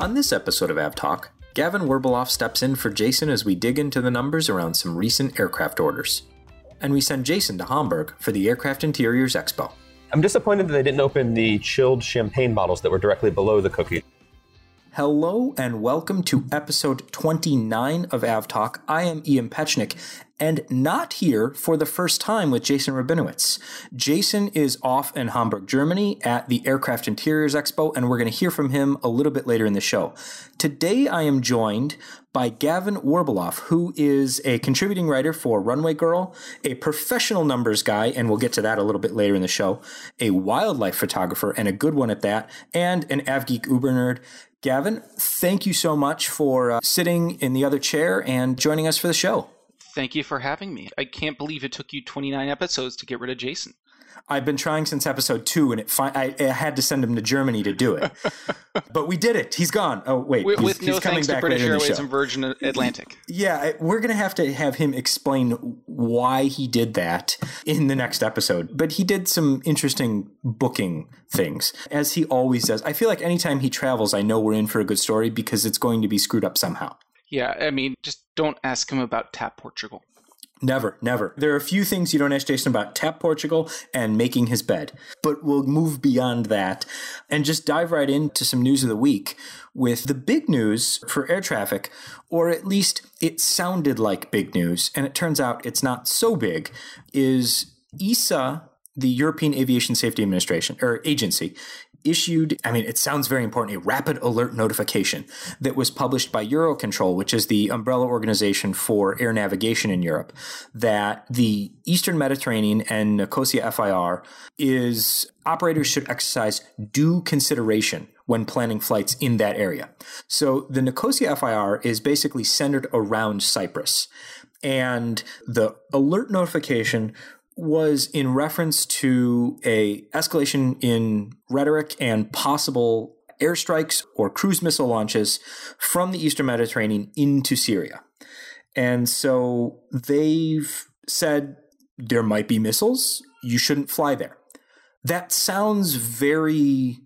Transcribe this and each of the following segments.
On this episode of AvTalk, Gavin Werbeloff steps in for Jason as we dig into the numbers around some recent aircraft orders. And we send Jason to Hamburg for the Aircraft Interiors Expo. I'm disappointed that they didn't open the chilled champagne bottles that were directly below the cookie. Hello and welcome to episode 29 of AvTalk. I am Ian Petchenik and not here for the first time with Jason Rabinowitz. Jason is off in Hamburg, Germany at the Aircraft Interiors Expo, and we're going to hear from him a little bit later in the show. Today I am joined by Gavin Werbeloff, who is a contributing writer for Runway Girl, a professional numbers guy, and we'll get to that a little bit later in the show, a wildlife photographer, and a good one at that, and an AvGeek Uber nerd. Gavin, thank you so much for uh, sitting in the other chair and joining us for the show. Thank you for having me. I can't believe it took you 29 episodes to get rid of Jason. I've been trying since episode two, and it fi- I, I, had to send him to Germany to do it. but we did it. He's gone. Oh wait, with, he's, with no he's thanks to British Airways and Virgin Atlantic. Yeah, we're gonna have to have him explain why he did that in the next episode. But he did some interesting booking things, as he always does. I feel like anytime he travels, I know we're in for a good story because it's going to be screwed up somehow. Yeah, I mean, just don't ask him about Tap Portugal. Never, never. There are a few things you don't ask Jason about Tap Portugal and making his bed, but we'll move beyond that and just dive right into some news of the week with the big news for air traffic, or at least it sounded like big news, and it turns out it's not so big, is EASA, the European Aviation Safety Administration or agency, issued, I mean, it sounds very important, a rapid alert notification that was published by Eurocontrol, which is the umbrella organization for air navigation in Europe, that the Eastern Mediterranean and Nicosia FIR is operators should exercise due consideration when planning flights in that area. So the Nicosia FIR is basically centered around Cyprus. And the alert notification was in reference to a escalation in rhetoric and possible airstrikes or cruise missile launches from the eastern Mediterranean into Syria. And so they've said there might be missiles, you shouldn't fly there. That sounds very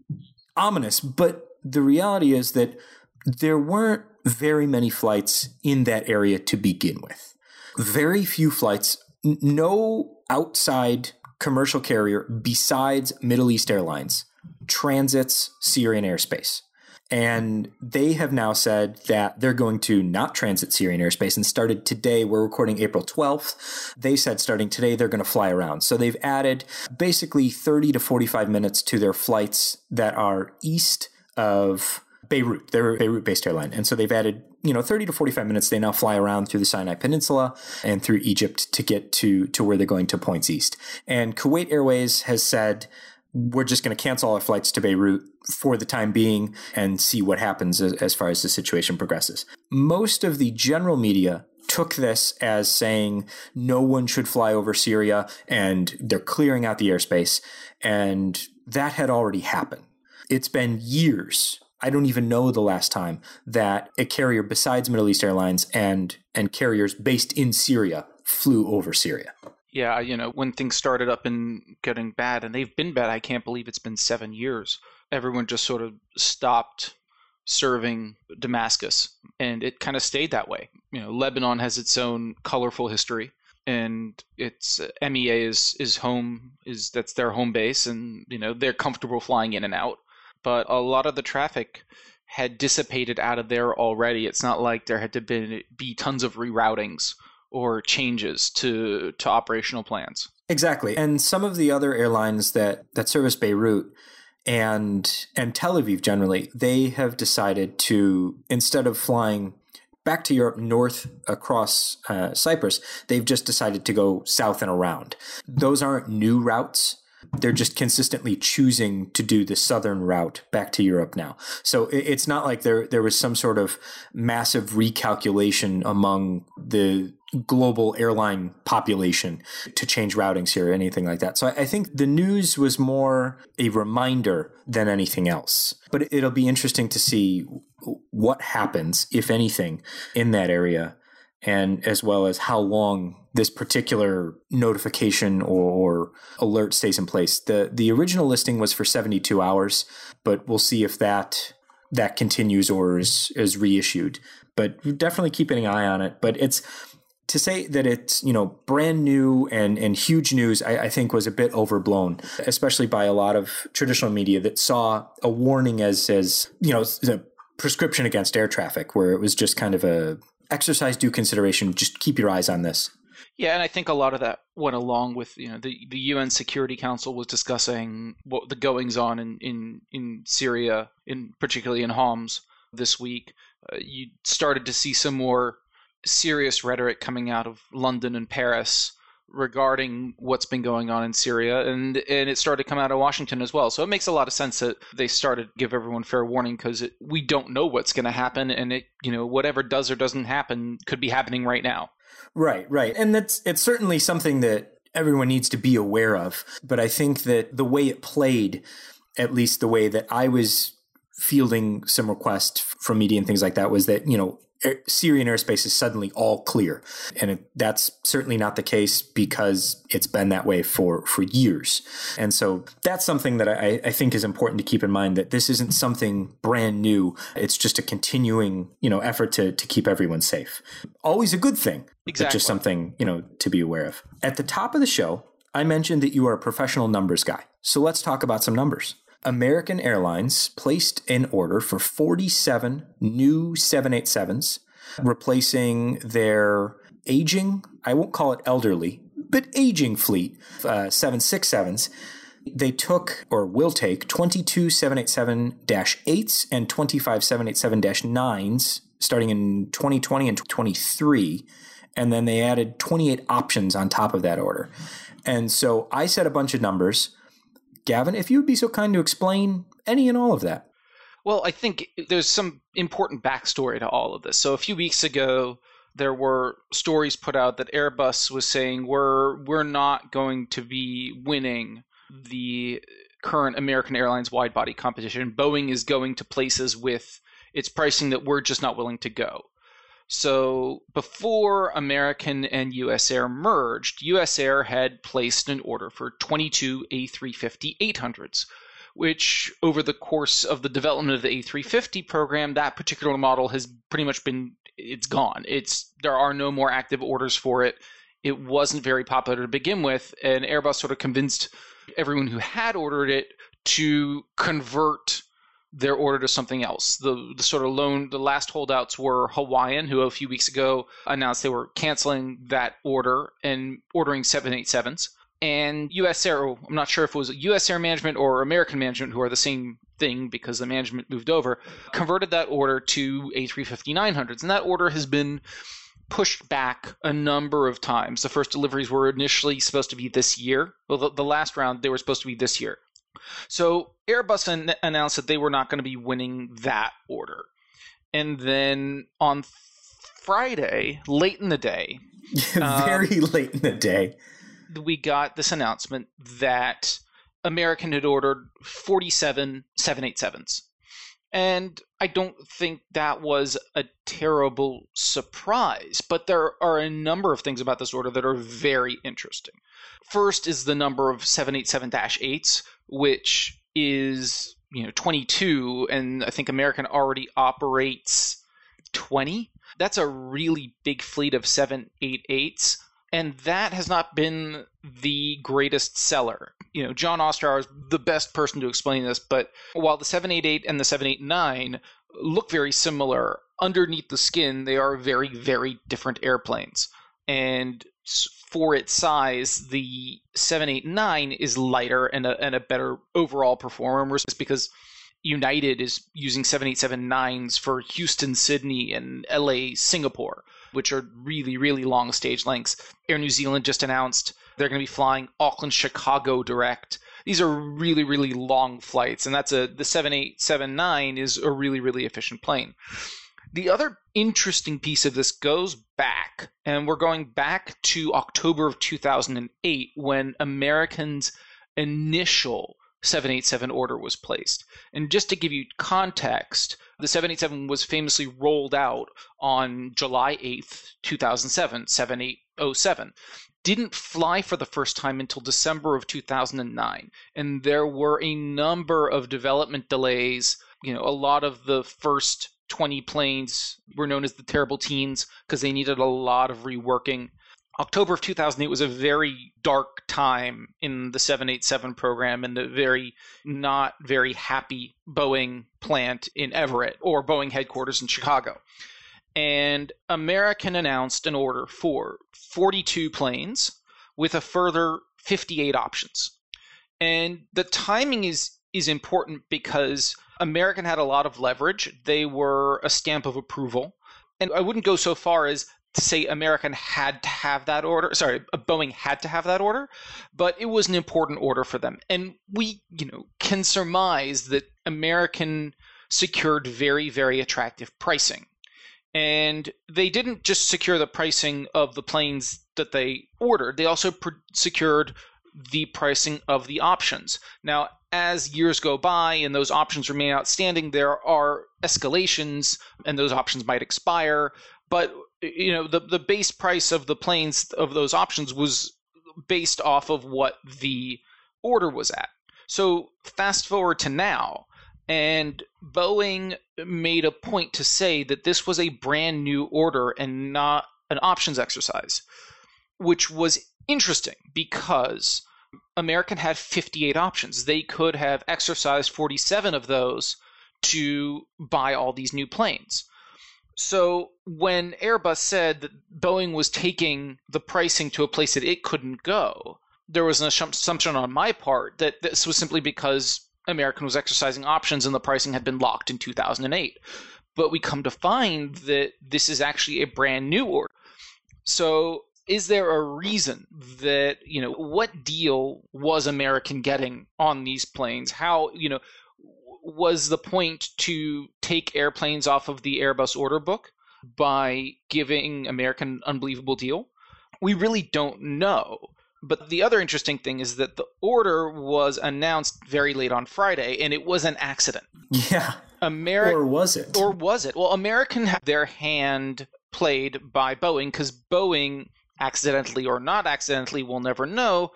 ominous, but the reality is that there weren't very many flights in that area to begin with. Very few flights, no outside commercial carrier besides Middle East Airlines transits Syrian airspace. And they have now said that they're going to not transit Syrian airspace and started today. We're recording April 12th. They said starting today, they're going to fly around. So they've added basically 30 to 45 minutes to their flights that are east of Beirut. They're a Beirut based airline. And so they've added, you know, 30 to 45 minutes. They now fly around through the Sinai Peninsula and through Egypt to get to, to where they're going to points east. And Kuwait Airways has said, we're just going to cancel our flights to Beirut for the time being and see what happens as, as far as the situation progresses. Most of the general media took this as saying no one should fly over Syria and they're clearing out the airspace. And that had already happened. It's been years I don't even know the last time that a carrier besides Middle East Airlines and and carriers based in Syria flew over Syria. Yeah, you know, when things started up and getting bad, and they've been bad, I can't believe it's been seven years. Everyone just sort of stopped serving Damascus, and it kind of stayed that way. You know, Lebanon has its own colorful history, and its uh, MEA is is home is that's their home base, and you know they're comfortable flying in and out but a lot of the traffic had dissipated out of there already. It's not like there had to be, be tons of reroutings or changes to to operational plans. Exactly. And some of the other airlines that that service Beirut and and Tel Aviv generally, they have decided to instead of flying back to Europe north across uh, Cyprus, they've just decided to go south and around. Those aren't new routes they're just consistently choosing to do the southern route back to Europe now. So it's not like there there was some sort of massive recalculation among the global airline population to change routings here or anything like that. So I think the news was more a reminder than anything else. But it'll be interesting to see what happens, if anything, in that area and as well as how long this particular notification or, or, alert stays in place. The the original listing was for 72 hours, but we'll see if that that continues or is, is reissued. But definitely keeping an eye on it. But it's to say that it's you know brand new and and huge news I, I, think was a bit overblown especially by a lot of traditional media that saw a warning as as you know the prescription against air traffic where it was just kind of a exercise due consideration just keep your eyes on this. Yeah and i think a lot of that went along with you know the, the un security council was discussing what the goings on in in in syria in particularly in homs this week. Uh, you started to see some more serious rhetoric coming out of London and Paris regarding what's been going on in Syria, and and it started to come out of Washington as well. So it makes a lot of sense that they started give everyone fair warning because we don't know what's going to happen, and it you know whatever does or doesn't happen could be happening right now. Right, right, and that's it's certainly something that everyone needs to be aware of. But I think that the way it played, at least the way that I was fielding some requests from media and things like that was that you know Uh, Syrian airspace is suddenly all clear. And it, that's certainly not the case because it's been that way for, for years. And so that's something that I, I think is important to keep in mind that this isn't something brand new. It's just a continuing, you know, effort to, to keep everyone safe. Always a good thing. Exactly. But just something, you know, to be aware of. At the top of the show, I mentioned that you are a professional numbers guy. So let's talk about some numbers. American Airlines placed an order for 47 new 787s, replacing their aging, I won't call it elderly, but aging fleet, uh, 767s. They took or will take 22 787 8s and 25 787 9s starting in 2020 and 23. And then they added 28 options on top of that order. And so I said a bunch of numbers. Gavin, if you would be so kind to explain any and all of that. Well, I think there's some important backstory to all of this. So a few weeks ago, there were stories put out that Airbus was saying we're we're not going to be winning the current American Airlines wide body competition. Boeing is going to places with its pricing that we're just not willing to go. So before American and US Air merged, US Air had placed an order for 22 A350 800s, which over the course of the development of the A350 program, that particular model has pretty much been it's gone. It's there are no more active orders for it. It wasn't very popular to begin with, and Airbus sort of convinced everyone who had ordered it to convert their order to something else. The, the sort of lone, the last holdouts were Hawaiian, who a few weeks ago announced they were canceling that order and ordering 787s. And US Air, oh, I'm not sure if it was US Air Management or American Management, who are the same thing because the management moved over, converted that order to A350 900s. And that order has been pushed back a number of times. The first deliveries were initially supposed to be this year. Well, the, the last round, they were supposed to be this year. So Airbus an- announced that they were not going to be winning that order. And then on Friday, late in the day, very um, late in the day, we got this announcement that American had ordered 47 787s. And I don't think that was a terrible surprise, but there are a number of things about this order that are very interesting. First is the number of 787 8s, which is you know 22 and i think american already operates 20 that's a really big fleet of 788s and that has not been the greatest seller. You know john Ostrower is the best person to explain this but while the 788 and the 789 look very similar underneath the skin they are very very different airplanes. And for its size, the 789 is lighter and a, and a better overall performer because United is using 787-9s for Houston, Sydney, and LA, Singapore, which are really, really long stage lengths. Air New Zealand just announced they're going to be flying Auckland, Chicago direct. These are really, really long flights, and that's a the 7879 is a really, really efficient plane. The other interesting piece of this goes back, and we're going back to October of 2008 when Americans' initial 787 order was placed. And just to give you context, the 787 was famously rolled out on July 8th, 2007, 7807. Didn't fly for the first time until December of 2009. And there were a number of development delays You know, a lot of the first 20 planes were known as the terrible teens because they needed a lot of reworking. October of 2008 was a very dark time in the 787 program and the very not very happy Boeing plant in Everett or Boeing headquarters in Chicago. And American announced an order for 42 planes with a further 58 options. And the timing is is important because American had a lot of leverage. They were a stamp of approval. And I wouldn't go so far as to say American had to have that order. Sorry, uh, Boeing had to have that order, but it was an important order for them. And we, you know, can surmise that American secured very, very attractive pricing. And they didn't just secure the pricing of the planes that they ordered, they also pr- secured the pricing of the options. Now, as years go by and those options remain outstanding, there are escalations and those options might expire. But you know, the the base price of the planes of those options was based off of what the order was at. So fast forward to now, and Boeing made a point to say that this was a brand new order and not an options exercise, which was interesting because American had 58 options. They could have exercised 47 of those to buy all these new planes. So when Airbus said that Boeing was taking the pricing to a place that it couldn't go, there was an assumption on my part that this was simply because American was exercising options and the pricing had been locked in 2008. But we come to find that this is actually a brand new order. So is there a reason that, you know, what deal was American getting on these planes? How, you know, was the point to take airplanes off of the Airbus order book by giving American an unbelievable deal? We really don't know. But the other interesting thing is that the order was announced very late on Friday, and it was an accident. Yeah. American, or was it? Or was it? Well, American had their hand played by Boeing because Boeing, accidentally or not accidentally, we'll never know,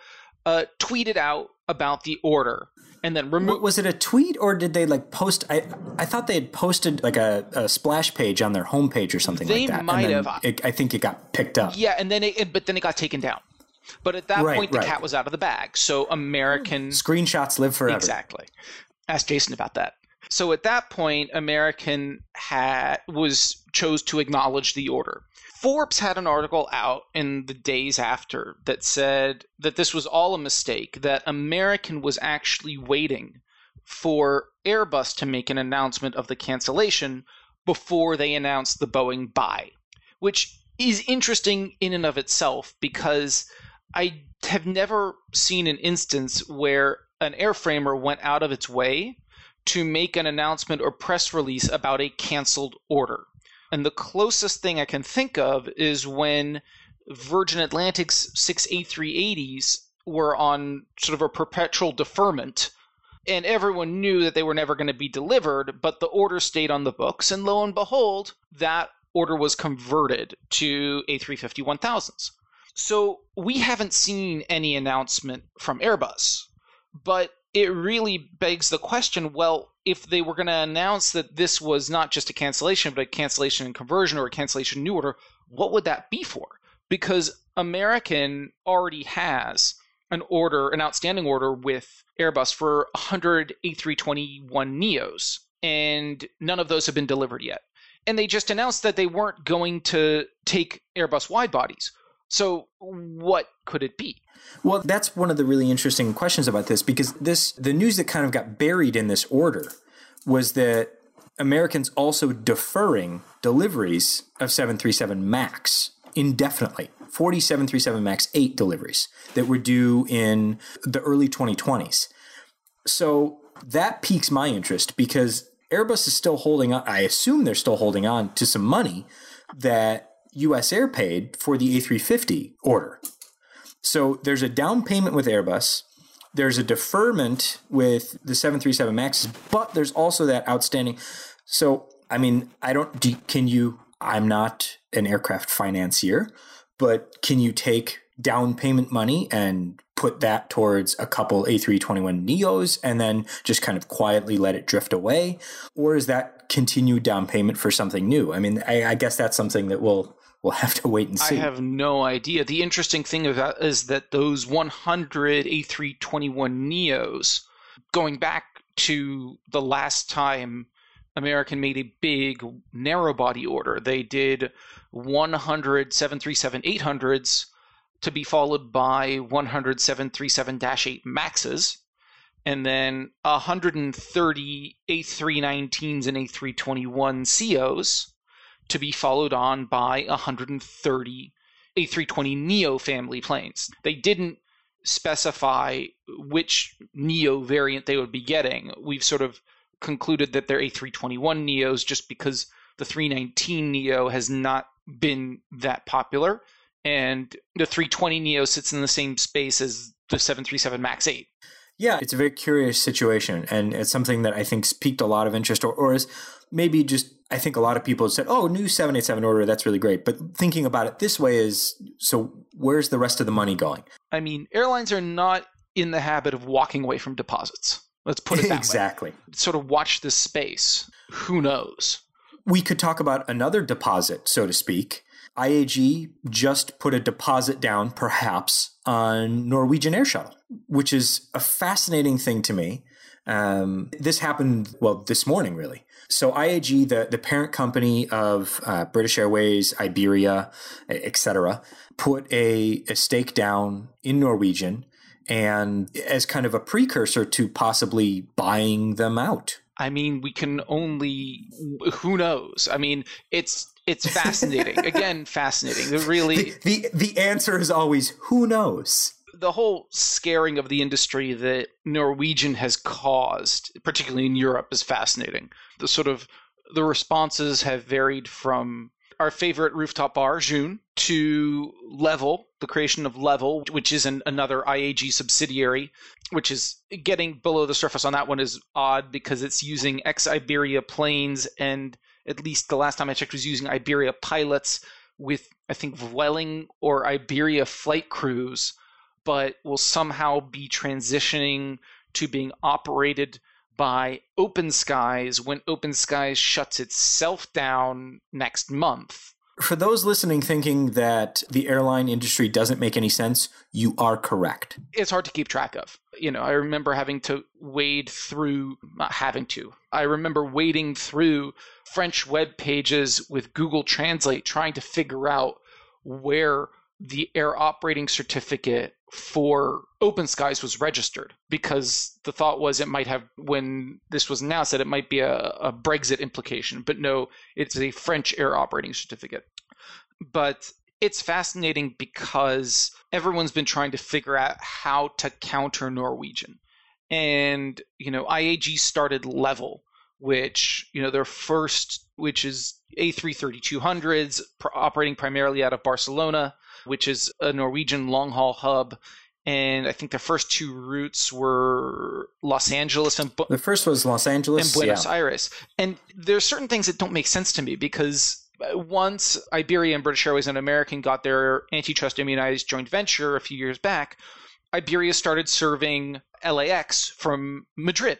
uh, tweeted out about the order and then removed. Was it a tweet or did they like post? I I thought they had posted like a, a splash page on their homepage or something they like that. might have. It, I think it got picked up. Yeah, and then it, but then it got taken down. But at that Right, point, the right. cat was out of the bag. So American hmm. Screenshots live forever. Exactly. Ask Jason about that. So at that point, American had was chose to acknowledge the order. Forbes had an article out in the days after that said that this was all a mistake, that American was actually waiting for Airbus to make an announcement of the cancellation before they announced the Boeing buy, which is interesting in and of itself because I have never seen an instance where an airframer went out of its way to make an announcement or press release about a canceled order. And the closest thing I can think of is when Virgin Atlantic's six A380s were on sort of a perpetual deferment, and everyone knew that they were never going to be delivered, but the order stayed on the books, and lo and behold, that order was converted to A350 1000s. So we haven't seen any announcement from Airbus, but it really begs the question well, if they were going to announce that this was not just a cancellation, but a cancellation and conversion or a cancellation new order, what would that be for? Because American already has an order, an outstanding order with Airbus for 100 A321 Neos, and none of those have been delivered yet. And they just announced that they weren't going to take Airbus wide bodies. So, what could it be? Well, that's one of the really interesting questions about this because this the news that kind of got buried in this order was that Americans also deferring deliveries of 737 Max indefinitely. 40 737 Max 8 deliveries that were due in the early 2020s. So that piques my interest because Airbus is still holding on. I assume they're still holding on to some money that US Air paid for the A350 order. So there's a down payment with Airbus. There's a deferment with the 737 Maxes, but there's also that outstanding. So, I mean, I don't, do, can you, I'm not an aircraft financier, but can you take down payment money and put that towards a couple A321 Neos and then just kind of quietly let it drift away? Or is that continued down payment for something new? I mean, I, I guess that's something that we'll we'll have to wait and see. I have no idea. The interesting thing about is that those 100 A321 Neos, going back to the last time American made a big narrow body order, they did 100 737 800s to be followed by 100 737-8 Maxes, and then 130 A319s and A321 CEOs to be followed on by 130 A320 Neo family planes. They didn't specify which Neo variant they would be getting. We've sort of concluded that they're A321 Neos just because the 319 Neo has not been that popular and the 320 Neo sits in the same space as the 737 MAX 8. Yeah, it's a very curious situation, and it's something that I think's piqued a lot of interest, or, or is maybe just I think a lot of people said, "Oh, new 787 order, that's really great." But thinking about it this way is, so where's the rest of the money going? I mean, airlines are not in the habit of walking away from deposits. Let's put it that exactly. way. Exactly. Sort of watch this space. Who knows? We could talk about another deposit, so to speak, IAG just put a deposit down, perhaps, on Norwegian Air Shuttle, which is a fascinating thing to me. Um, this happened, well, this morning, really. So IAG, the, the parent company of uh, British Airways, Iberia, etc., put a, a stake down in Norwegian and as kind of a precursor to possibly buying them out. I mean, we can only who knows. I mean, it's it's fascinating. Again, fascinating. It really the, the the answer is always who knows. The whole scaring of the industry that Norwegian has caused, particularly in Europe, is fascinating. The sort of the responses have varied from our favorite rooftop bar, Joon, to Level, the creation of Level, which is an, another IAG subsidiary, which is getting below the surface on that one is odd because it's using ex Iberia planes and at least the last time I checked, was using Iberia pilots with, I think, Vueling or Iberia flight crews, but will somehow be transitioning to being operated by Open Skies when Open Skies shuts itself down next month. For those listening thinking that the airline industry doesn't make any sense, you are correct. It's hard to keep track of. You know, I remember having to wade through, not having to, I remember wading through French web pages with Google Translate trying to figure out where the air operating certificate for Open Skies was registered because the thought was it might have, when this was announced, that it might be a, a Brexit implication. But no, it's a French air operating certificate. But it's fascinating because everyone's been trying to figure out how to counter Norwegian. And, you know, IAG started Level, which, you know, their first, which is A330-200s, operating primarily out of Barcelona, which is a Norwegian long haul hub and I think the first two routes were Los Angeles and the first was Los Angeles and Buenos yeah. Aires. And there's certain things that don't make sense to me because uh, once Iberia and British Airways and American got their antitrust immunized joint venture a few years back, Iberia started serving LAX from Madrid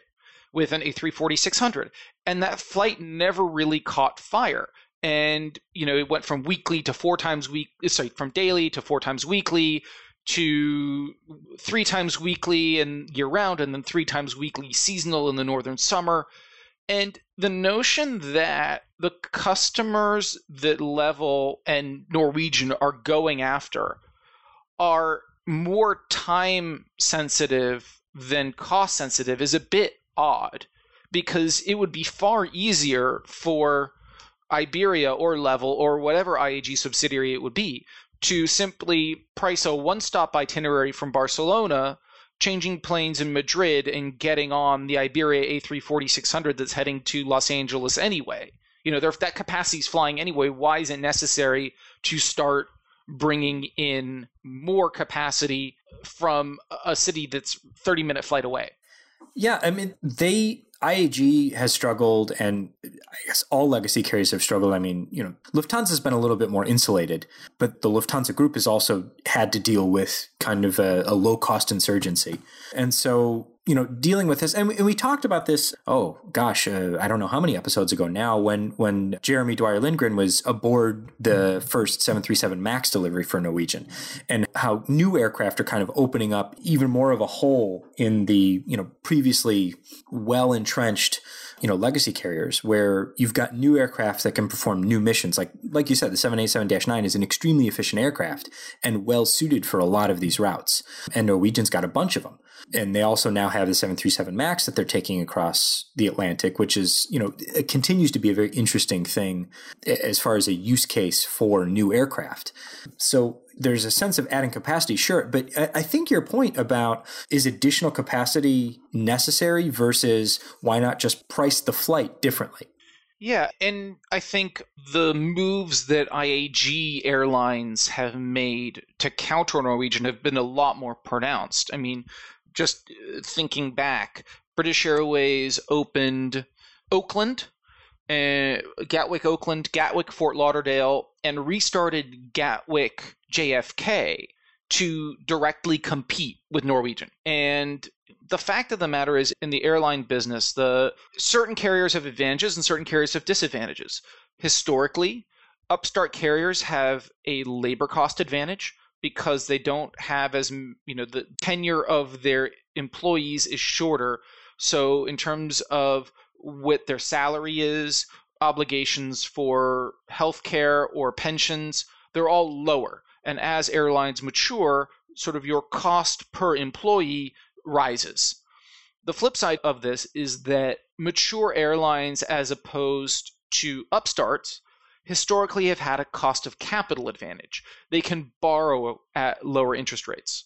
with an A340 600, and that flight never really caught fire. And you know, it went from weekly to four times week, sorry, from daily to four times weekly to three times weekly and year round, and then three times weekly seasonal in the northern summer. And the notion that the customers that Level and Norwegian are going after are more time sensitive than cost sensitive is a bit odd because it would be far easier for Iberia or Level or whatever IAG subsidiary it would be to simply price a one stop itinerary from Barcelona, changing planes in Madrid, and getting on the Iberia A340 600 that's heading to Los Angeles anyway. You know, if that capacity is flying anyway, why is it necessary to start bringing in more capacity from a city that's 30 minute flight away? Yeah, I mean, they IAG has struggled, and uh, I guess all legacy carriers have struggled. I mean, you know, Lufthansa's been a little bit more insulated, but the Lufthansa group has also had to deal with kind of a, a low cost insurgency. And so you know, dealing with this, and we, and we talked about this. Oh gosh, uh, I don't know how many episodes ago now. When when Jeremy Dwyer Lindgren was aboard the first 737 Max delivery for Norwegian, and how new aircraft are kind of opening up even more of a hole in the you know previously well entrenched you know legacy carriers where you've got new aircraft that can perform new missions like like you said the 787-9 is an extremely efficient aircraft and well suited for a lot of these routes and Norwegian's got a bunch of them and they also now have the 737 max that they're taking across the atlantic which is you know it continues to be a very interesting thing as far as a use case for new aircraft so there's a sense of adding capacity sure but i think your point about is additional capacity necessary versus why not just price the flight differently yeah, and I think the moves that IAG airlines have made to counter Norwegian have been a lot more pronounced. I mean, just thinking back, British Airways opened Oakland, uh, Gatwick, Oakland, Gatwick, Fort Lauderdale, and restarted Gatwick JFK to directly compete with Norwegian. And the fact of the matter is, in the airline business, the certain carriers have advantages and certain carriers have disadvantages. Historically, upstart carriers have a labor cost advantage because they don't have as you know the tenure of their employees is shorter. So in terms of what their salary is obligations for healthcare or pensions they're all lower. And as airlines mature sort of your cost per employee rises. The flip side of this is that mature airlines as opposed to upstarts historically have had a cost of capital advantage. They can borrow at lower interest rates.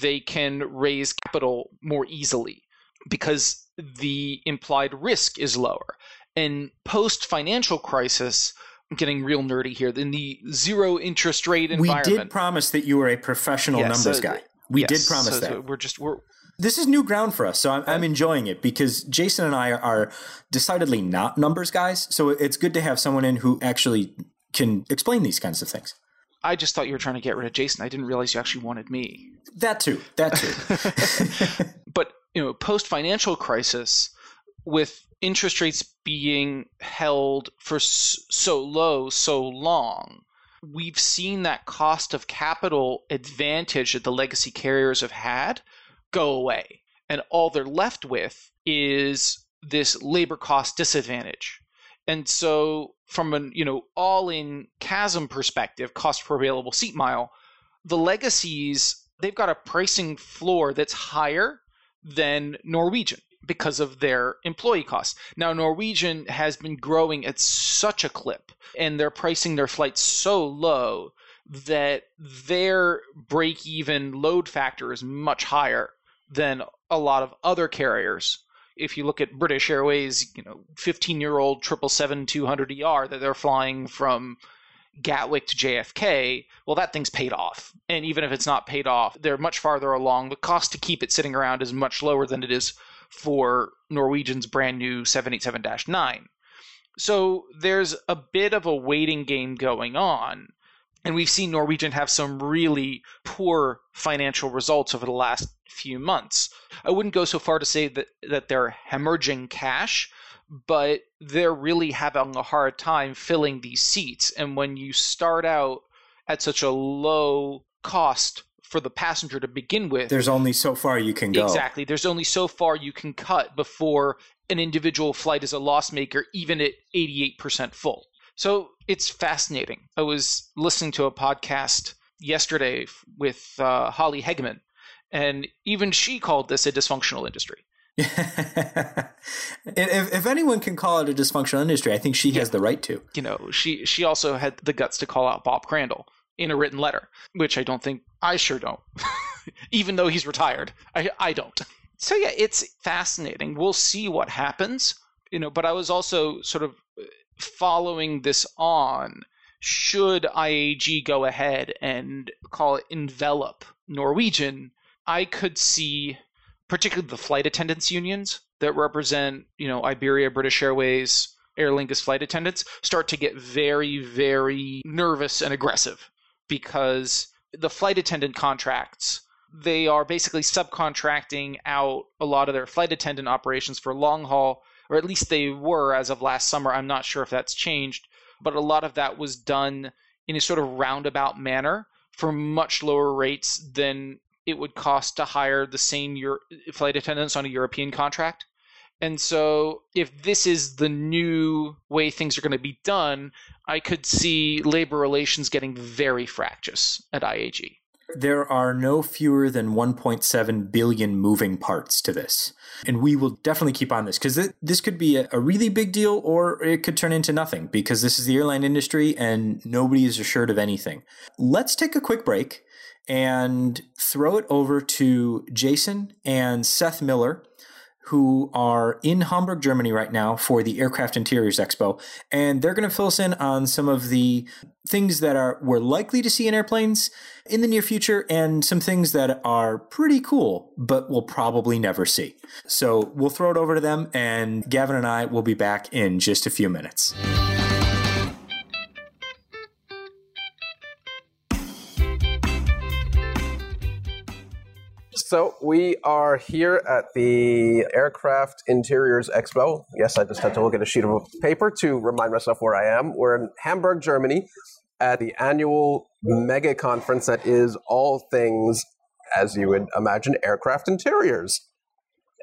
They can raise capital more easily because the implied risk is lower. And post financial crisis, I'm getting real nerdy here. In the zero interest rate environment, we did promise that you were a professional yes, numbers guy. We yes, did promise so, that. So we're just we're this is new ground for us, so I'm, I'm, enjoying it because Jason and I are decidedly not numbers guys. So it's good to have someone in who actually can explain these kinds of things. I just thought you were trying to get rid of Jason. I didn't realize you actually wanted me. That too. That too. but you know, post financial crisis, with interest rates being held for so low so long, we've seen that cost of capital advantage that the legacy carriers have had go away. And all they're left with is this labor cost disadvantage. And so from an, you know, all-in CASM perspective, cost per available seat mile, the legacies, they've got a pricing floor that's higher than Norwegian because of their employee costs. Now, Norwegian has been growing at such a clip and they're pricing their flights so low that their break even load factor is much higher than a lot of other carriers. If you look at British Airways, you know, 15-year-old 777-200 ER that they're flying from Gatwick to JFK, well, that thing's paid off. And even if it's not paid off, they're much farther along. The cost to keep it sitting around is much lower than it is for Norwegian's brand new 787 9. So there's a bit of a waiting game going on. And we've seen Norwegian have some really poor financial results over the last few months. I wouldn't go so far to say that, that they're hemorrhaging cash, but they're really having a hard time filling these seats. And when you start out at such a low cost for the passenger to begin with, there's only so far you can go. Exactly. There's only so far you can cut before an individual flight is a loss maker, even at 88% full. So it's fascinating. I was listening to a podcast yesterday with uh, Holly Hegeman, and even she called this a dysfunctional industry. if, if anyone can call it a dysfunctional industry, I think she yeah. has the right to. You know, she she also had the guts to call out Bob Crandall in a written letter, which I don't think I sure don't. Even though he's retired, I I don't. So yeah, it's fascinating. We'll see what happens. You know, but I was also sort of uh, following this on, should IAG go ahead and call it envelop Norwegian, I could see, particularly the flight attendants unions, that represent, you know, Iberia, British Airways, Aer Lingus flight attendants start to get very, very nervous and aggressive because the flight attendant contracts they are basically subcontracting out a lot of their flight attendant operations for long haul, or at least they were as of last summer. I'm not sure if that's changed, but a lot of that was done in a sort of roundabout manner for much lower rates than it would cost to hire the same Euro- flight attendants on a European contract. And so, if this is the new way things are going to be done, I could see labor relations getting very fractious at IAG. There are no fewer than 1.7 billion moving parts to this. And we will definitely keep on this because th- this could be a, a, really big deal or it could turn into nothing because this is the airline industry and nobody is assured of anything. Let's take a quick break and throw it over to Jason and Seth Miller who are in Hamburg, Germany right now for the Aircraft Interiors Expo, and they're going to fill us in on some of the things that are we're likely to see in airplanes in the near future and some things that are pretty cool but we'll probably never see. So, we'll throw it over to them and Gavin and I will be back in just a few minutes. So we are here at the Aircraft Interiors Expo. Yes, I just had to look at a sheet of paper to remind myself where I am. We're in Hamburg, Germany, at the annual mega conference that is all things, as you would imagine, aircraft interiors.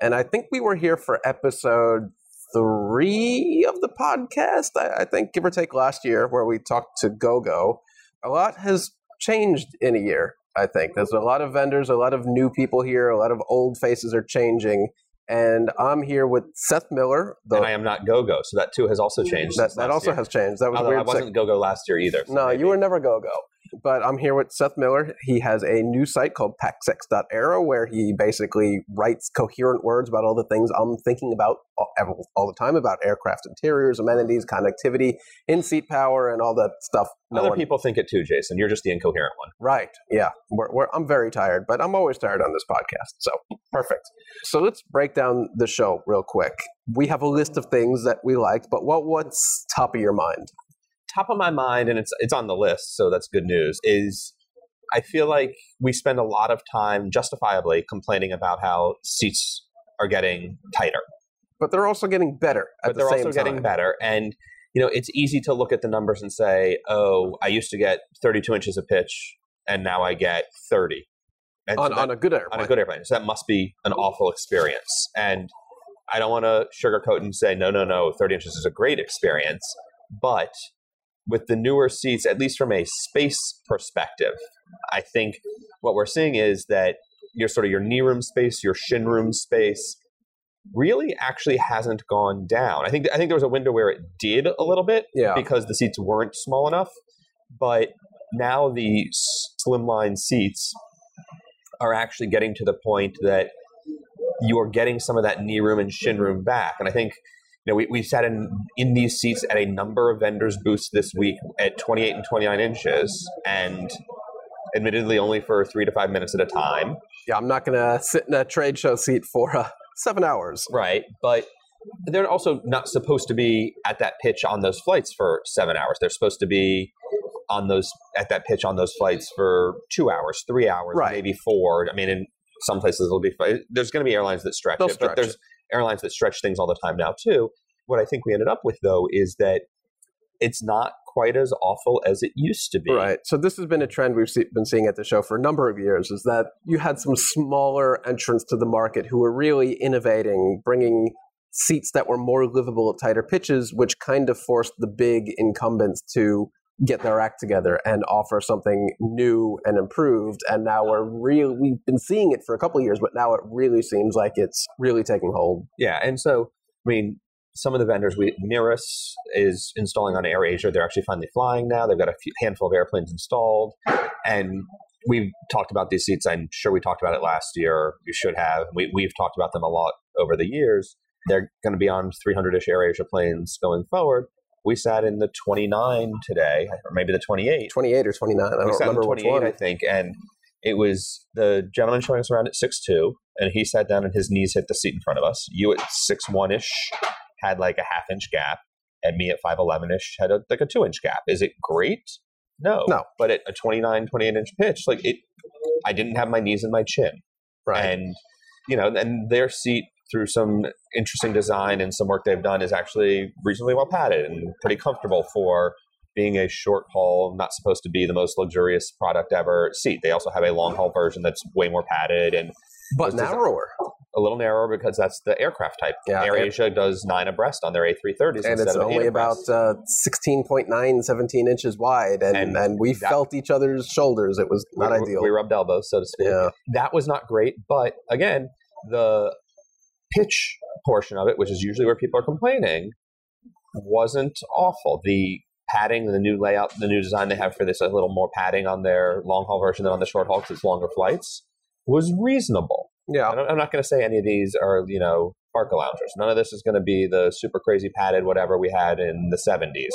And I think we were here for episode three of the podcast, I, think, give or take last year, where we talked to GoGo. A lot has changed in a year. I think there's a lot of vendors, a lot of new people here, a lot of old faces are changing. And I'm here with Seth Miller. The, and I am not GoGo, so that too has also changed. That, that also year. has changed. That was Although weird. I wasn't GoGo last year either. So no, maybe. you were never GoGo. But I'm here with Seth Miller. He has a new site called paxex.aero where he basically writes coherent words about all the things I'm thinking about all, all the time about aircraft interiors, amenities, connectivity, in seat power, and all that stuff. No Other one... people think it too, Jason. You're just the incoherent one. Right. Yeah. We're, we're, I'm very tired, but I'm always tired on this podcast. So perfect. So let's break down the show real quick. We have a list of things that we liked, but what what's top of your mind? Top of my mind, and it's it's on the list, so that's good news. Is I feel like we spend a lot of time justifiably complaining about how seats are getting tighter, but they're also getting better. but the they're also time. getting better, and you know it's easy to look at the numbers and say, "Oh, I used to get 32 inches of pitch, and now I get 30." And on, so that, on a good airplane. On a good airplane. So that must be an awful experience. And I don't want to sugarcoat and say, no, no, no, 30 inches is a great experience. But with the newer seats, at least from a space perspective, I think what we're seeing is that your sort of your knee room space, your shin room space, really actually hasn't gone down. I think I think there was a window where it did a little bit yeah. because the seats weren't small enough, but now the slimline seats are actually getting to the point that you are getting some of that knee room and shin room back. And I think know, we, we sat in, in these seats at a number of vendors' booths this week at 28 and 29 inches, and admittedly only for three to five minutes at a time. Yeah, I'm not going to sit in a trade show seat for uh, seven hours. Right, but they're also not supposed to be at that pitch on those flights for seven hours. They're supposed to be on those at that pitch on those flights for two hours, three hours, right. maybe four. I mean, in some places it'll be. There's going to be airlines that stretch They'll it, stretch but there's it airlines that stretch things all the time now too. What I think we ended up with though is that it's not quite as awful as it used to be. Right. So this has been a trend we've see, been seeing at the show for a number of years. Is that you had some smaller entrants to the market who were really innovating, bringing seats that were more livable at tighter pitches, which kind of forced the big incumbents to get their act together and offer something new and improved. And now we're really, we've been seeing it for a couple years, but now it really seems like it's really taking hold. Yeah. And so, I mean, some of the vendors, we Mirus is installing on AirAsia. They're actually finally flying now. They've got a few, handful of airplanes installed. And we've talked about these seats. I'm sure we talked about it last year. You should have. We, we've talked about them a lot over the years. They're going to be on 300 ish AirAsia planes going forward we sat in the 29 today, or maybe the 28. 28 or 29. I don't we remember 28, which one. I think. And It was the gentleman showing us around at six two, and he sat down and his knees hit the seat in front of us. You at six one ish had like a half inch gap, and me at five eleven ish had a, like a two inch gap. Is it great? No, No. But at a 29, 28 inch pitch, like it, I didn't have my knees in my chin, Right. and you know, and their seat through some interesting design and some work they've done is actually reasonably well padded and pretty comfortable for being a short haul, not supposed to be the most luxurious product ever seat. They also have a long haul version that's way more padded and but narrower. a little narrower because that's the aircraft type. Yeah, AirAsia does nine abreast on their A330s and instead it's of only about uh, 16.9 17 inches wide and, and, And we that- felt each other's shoulders it was not we, ideal We rubbed elbows, so to speak. yeah That was not great, but again, the pitch portion of it, which is usually where people are complaining, wasn't awful. The padding, the new layout, the new design they have for this, a little more padding on their long haul version than on the short haul because it's longer flights, was reasonable. yeah I'm not going to say any of these are, you know, Barca loungers. None of this is going to be the super crazy padded whatever we had in the 70s.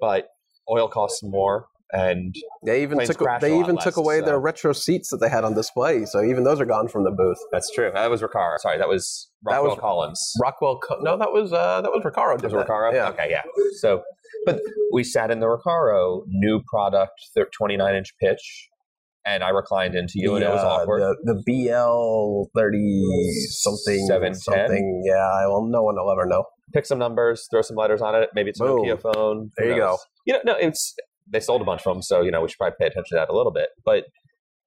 But oil costs more, and they even took a they lot even less, took away so- their retro seats that they had on display so even those are gone from the booth that's true. That was Recaro. Sorry, that was That Rockwell was- Collins. rockwell Co- no that was uh that was recaro did Was it that. Recaro? yeah Okay, yeah. So, but we sat in the Recaro new product, 29 inch pitch, and I reclined into you, and it was The, uh, awkward. the, the BL thirty something 710? something. Yeah, well, no one will ever know. Pick some numbers, throw some letters on it. Maybe it's a Boom. Nokia phone. There who you go. You know, no, it's they sold a bunch of them, so you know we should probably pay attention to that a little bit. But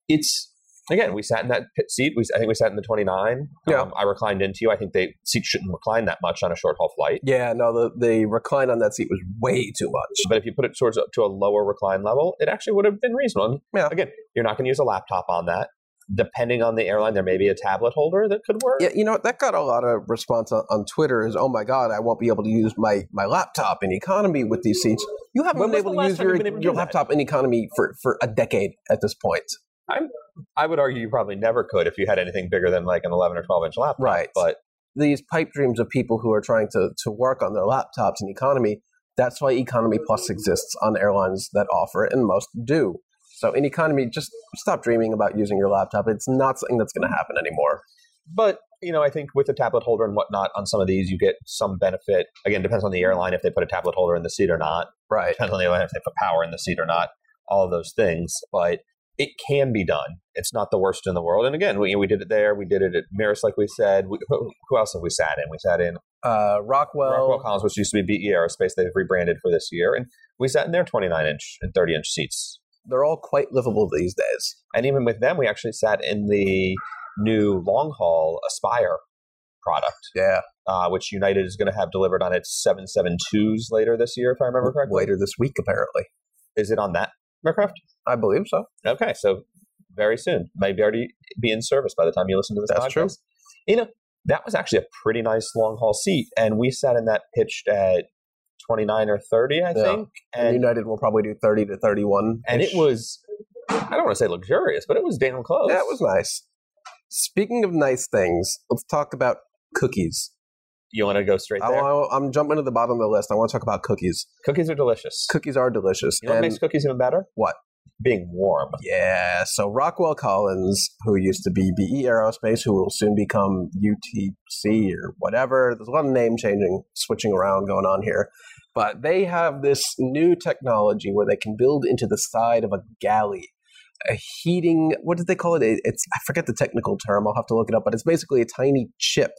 it's again, we sat in that seat. We I think we sat in the 29. Yeah. Um, I reclined into you. I think they seats shouldn't recline that much on a short haul flight. Yeah, no, the the recline on that seat was way too much. But if you put it towards to a lower recline level, it actually would have been reasonable. Yeah. Again, you're not going to use a laptop on that. Depending on the airline, there may be a tablet holder that could work. Yeah, you know that got a lot of response on, on Twitter. Is oh my god, I won't be able to use my my laptop in economy with these seats. You haven't When been able to use your been able to your laptop in economy for for a decade at this point. I'm, I would argue you probably never could if you had anything bigger than like an 11 or 12 inch laptop. Right. But these pipe dreams of people who are trying to, to work on their laptops in economy. That's why Economy Plus exists on airlines that offer it, and most do. So in economy, just stop dreaming about using your laptop. It's not something that's going to happen anymore. but you know, I think with a tablet holder and whatnot on some of these, you get some benefit. Again, depends on the airline if they put a tablet holder in the seat or not. Right. Depends on the airline if they put power in the seat or not. All of those things, but it can be done. It's not the worst in the world. And again, we, we did it there. We did it at Mirus, like we said. We, who, else have we sat in? We sat in Uh, Rockwell. Rockwell Collins, which used to be BE Aerospace. They've rebranded for this year, and we sat in their 29 inch and 30 inch seats. They're all quite livable these days. And even with them, we actually sat in the new long haul Aspire product, Yeah. uh, which United is going to have delivered on its 772s later this year, if I remember correctly. Later this week, apparently. Is it on that aircraft? I believe so. Okay, so very soon. Maybe already be in service by the time you listen to this That's podcast. true. You know, that was actually a pretty nice long haul seat, and we sat in that pitched at 29 or 30, I Yeah. think. And, And, United will probably do 30 to 31. and it was, I don't want to say luxurious, but it was damn close. Yeah, was nice. Speaking of nice things, let's talk about cookies. You want to go straight I, there? wa- I'm jumping to the bottom of the list. I want to talk about cookies. Cookies are delicious. Cookies are delicious. You know what makes cookies even better? What? Being warm. yeah, so Rockwell Collins, who used to be BE Aerospace, who will soon become UTC or whatever. There's a lot of name changing, switching around going on here. But they have this new technology where they can build into the side of a galley a heating, what did they call it? It- It's, I forget the technical term. I'll have to look it up, but it's basically a tiny chip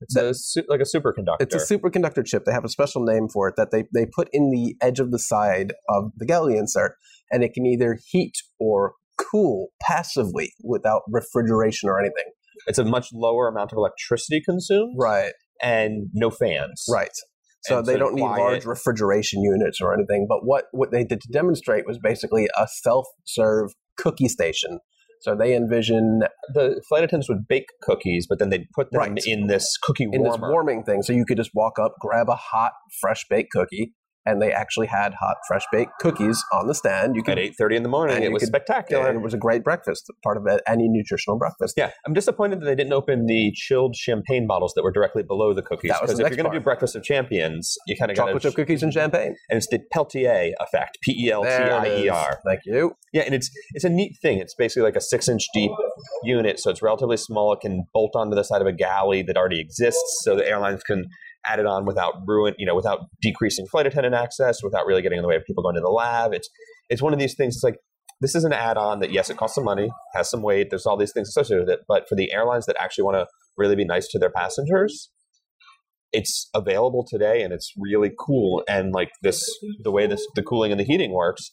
It's a, su- like a superconductor. It's a superconductor chip. They have a special name for it that they, they put in the edge of the side of the galley insert, and it can either heat or cool passively without refrigeration or anything. It's a much lower amount of electricity consumed Right, and no fans. right. So And they don't need quiet. large refrigeration units or anything. But what, what they did to demonstrate was basically a self serve cookie station. So they envision The flight attendants would bake cookies, but then they'd put them Right. in this cookie in this warming thing. So you could just walk up, grab a hot, fresh baked cookie, and they actually had hot, fresh baked cookies on the stand. You could, At eight thirty in the morning, it was could spectacular. and it was a great breakfast, part of any nutritional breakfast. Yeah, I'm disappointed that they didn't open the chilled champagne bottles that were directly below the cookies. Because if you're going to do breakfast of champions, you kind of got Chocolate chip cookies and champagne. And it's the Peltier effect, P E L T I E. R. Thank you. Yeah, and it's it's a neat thing. It's basically like a six inch deep unit, so it's relatively small. It can bolt onto the side of a galley that already exists, so the airlines can add it on without ruin, you know, without decreasing flight attendant access, without really getting in the way of people going to the lab. It's it's one of these things. It's like this is an add on that yes, it costs some money, has some weight. There's all these things associated with it, but for the airlines that actually want to really be nice to their passengers. It's available today, and it's really cool. And like this, the way this the cooling and the heating works,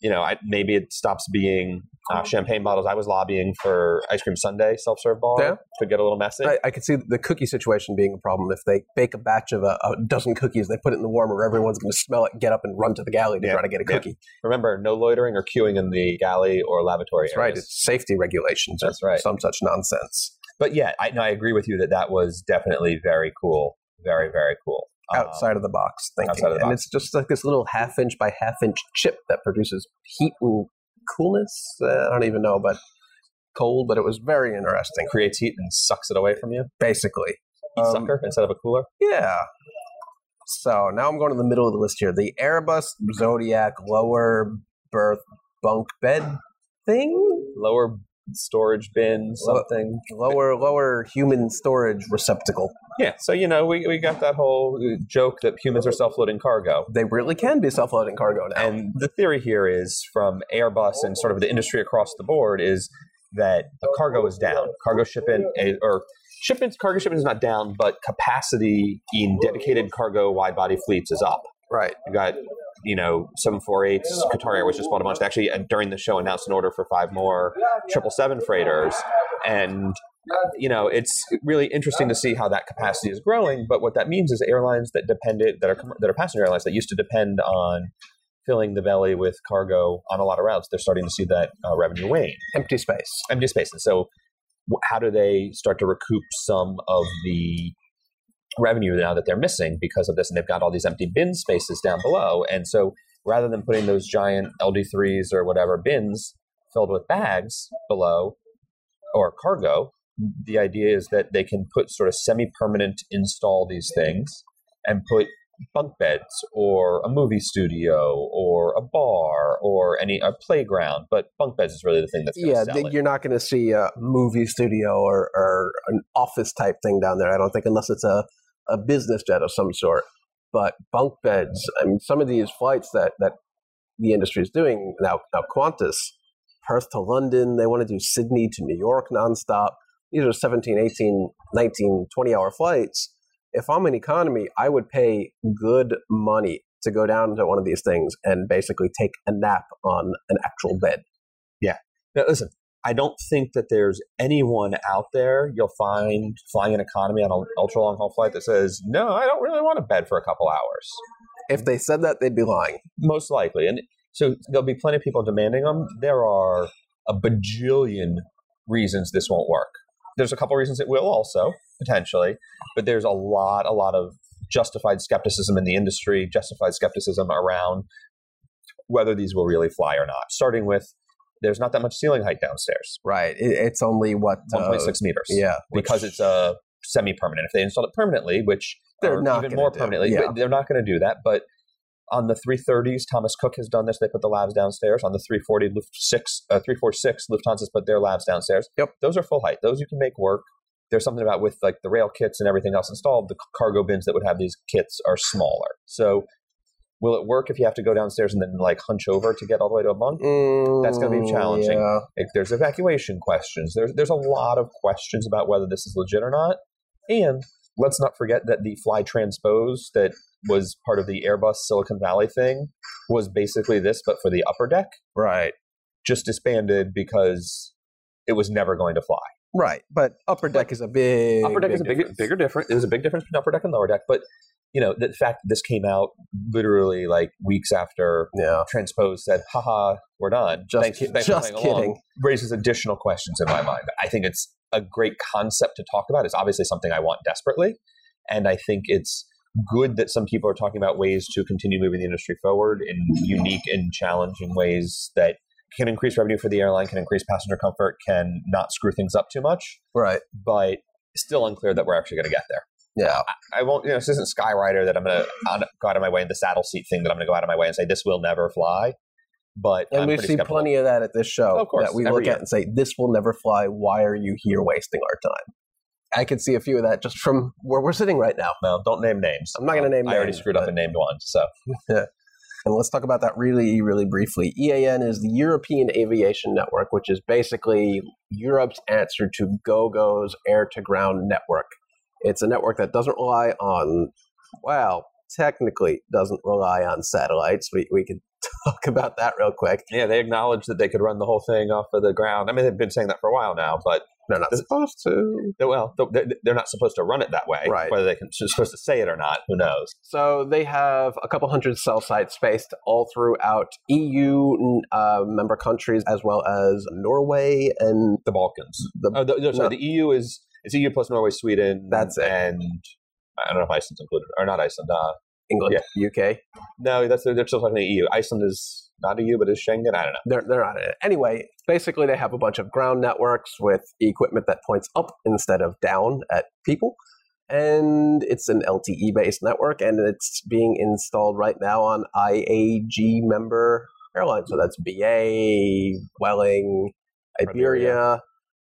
you know, I, maybe it stops being uh, champagne bottles. I was lobbying for ice cream sundae self serve bar. Yeah. Could get a little messy. I, I could see the cookie situation being a problem. If they bake a batch of a, a dozen cookies, they put it in the warmer, everyone's going to smell it, get up and run to the galley to Yeah, try to get a yeah. cookie. Remember, no loitering or queuing in the galley or lavatory That's right. It's safety regulations. That's right. Some such nonsense. But yeah, I, no, I agree with you that that was definitely very cool. Very, very cool. Outside of the box thinking. outside of the and it's just like this little half inch by half inch chip that produces heat and coolness. Uh, I don't even know, but cold, but it was very interesting, creates heat and sucks it away from you. basically. Heat Um, sucker instead of a cooler. Yeah. So now I'm going to the middle of the list here. The Airbus Zodiac lower berth bunk bed thing, Lower storage bin, something. lower lower human storage receptacle. Yeah, so you know, we, we got that whole uh, joke that humans are self loading cargo. They really can be self-loading cargo now. And the theory here is from Airbus and sort of the industry across the board is that the cargo is down. Cargo shipping or shipments, cargo shipment is not down, but capacity in dedicated cargo wide body fleets is up. right. You got, you know, 748s. Qatar Airways just bought a bunch. They Actually, uh, during the show, announced an order for five more 777 freighters. And, you know, it's really interesting to see how that capacity is growing. But what that means is airlines that depended, that are, that are passenger airlines that used to depend on filling the belly with cargo on a lot of routes, they're starting to see that uh, revenue wane Empty space. empty spaces. So, how do they start to recoup some of the revenue now that they're missing because of this? And they've got all these empty bin spaces down below. And so, rather than putting those giant LD3s or whatever bins filled with bags below or cargo, the idea is that they can put sort of semi permanent install these things and put bunk beds or a movie studio or a bar or any a playground but bunk beds is really the thing that's Yeah, they, you're not going to see a movie studio or, or an office type thing down there. I don't think, unless it's a, a business jet of some sort. But bunk beds. I mean, some of these flights that that the industry is doing now. Now, Qantas, Perth to London. They want to do Sydney to New York nonstop. These are 17, 18, 19, 20 hour flights. If I'm an economy, I would pay good money to go down to one of these things and basically take a nap on an actual bed. Yeah. Now, listen, I don't think that there's anyone out there you'll find flying an economy on an ultra long haul flight that says, no, I don't really want a bed for a couple hours. If they said that, they'd be lying. Most likely. And so there'll be plenty of people demanding them. There are a bajillion reasons this won't work. There's a couple reasons it will also, potentially, but there's a lot, a lot of justified skepticism in the industry, justified skepticism around whether these will really fly or not. Starting with there's not that much ceiling height downstairs. Right. It's only what uh, 1.6 meters. Yeah, Because which- it's a semi-permanent. If they install it permanently, which They're not even more do. permanently, Yeah. they're not going to do that. But on the 330s, Thomas Cook has done this. They put the labs downstairs. On the 340 Luft six, uh, 346, Lufthansa's put their labs downstairs. Yep. Those are full height. Those you can make work. There's something about with like the rail kits and everything else installed, the cargo bins that would have these kits are smaller. So will it work if you have to go downstairs and then like hunch over to get all the way to a bunk? That's gonna be Mm, challenging. Yeah. There's evacuation questions. There's there's a lot of questions about whether this is legit or not. And let's not forget that the fly transpose that was part of the Airbus Silicon Valley thing was basically this, but for the upper deck, Right. just disbanded because it was never going to fly. Right. But upper deck is a big upper deck is a big, difference. bigger difference. There's a big difference between upper deck and lower deck, but you know the fact that this came out literally like weeks after Yeah. Transpose said, "Haha, we're done." Just thanks, ki- thanks just playing along," kidding. raises additional questions in my mind. I think it's a great concept to talk about. It's obviously something I want desperately, and I think it's good that some people are talking about ways to continue moving the industry forward in unique and challenging ways that can increase revenue for the airline, can increase passenger comfort, can not screw things up too much. Right. But still unclear that we're actually going to get there. Yeah. I, I won't, you know, this isn't Skyrider that I'm going to go out of my way in the saddle seat thing that I'm going to go out of my way and say this will never fly. But And I'm we pretty see skeptical. plenty of that at this show Of course, that we look year. at and say, this will never fly. Why are you here wasting our time? I can see a few of that just from where we're sitting right now. Well, don't name names. I'm not gonna name I already names, screwed up and named one. So And let's talk about that really, really briefly. EAN is the European Aviation Network, which is basically Europe's answer to GoGo's air to ground network. It's a network that doesn't rely on, well, technically doesn't rely on satellites. We, we could talk about that real quick. yeah, they acknowledged that they could run the whole thing off of the ground. I mean, they've been saying that for a while now, but They're not supposed to. well, they're- they're not supposed to run it that way. Right. Whether they can, they're supposed to say it or not, who knows? So they have a couple hundred cell sites spaced all throughout EU uh, member countries, as well as Norway and The Balkans. the Oh, the, no, sorry, no. the EU is it's EU plus Norway, Sweden. That's it. And I don't know if Iceland's included or not. Iceland. Uh, England, UK. no, that's they're still talking the EU. Iceland is not EU, but is Schengen. I don't know. They're, they're not in it. Anyway, basically, they have a bunch of ground networks with equipment that points up instead of down at people. And it's an LTE based network, and it's being installed right now on IAG member airlines. So that's BA, Vueling, Iberia.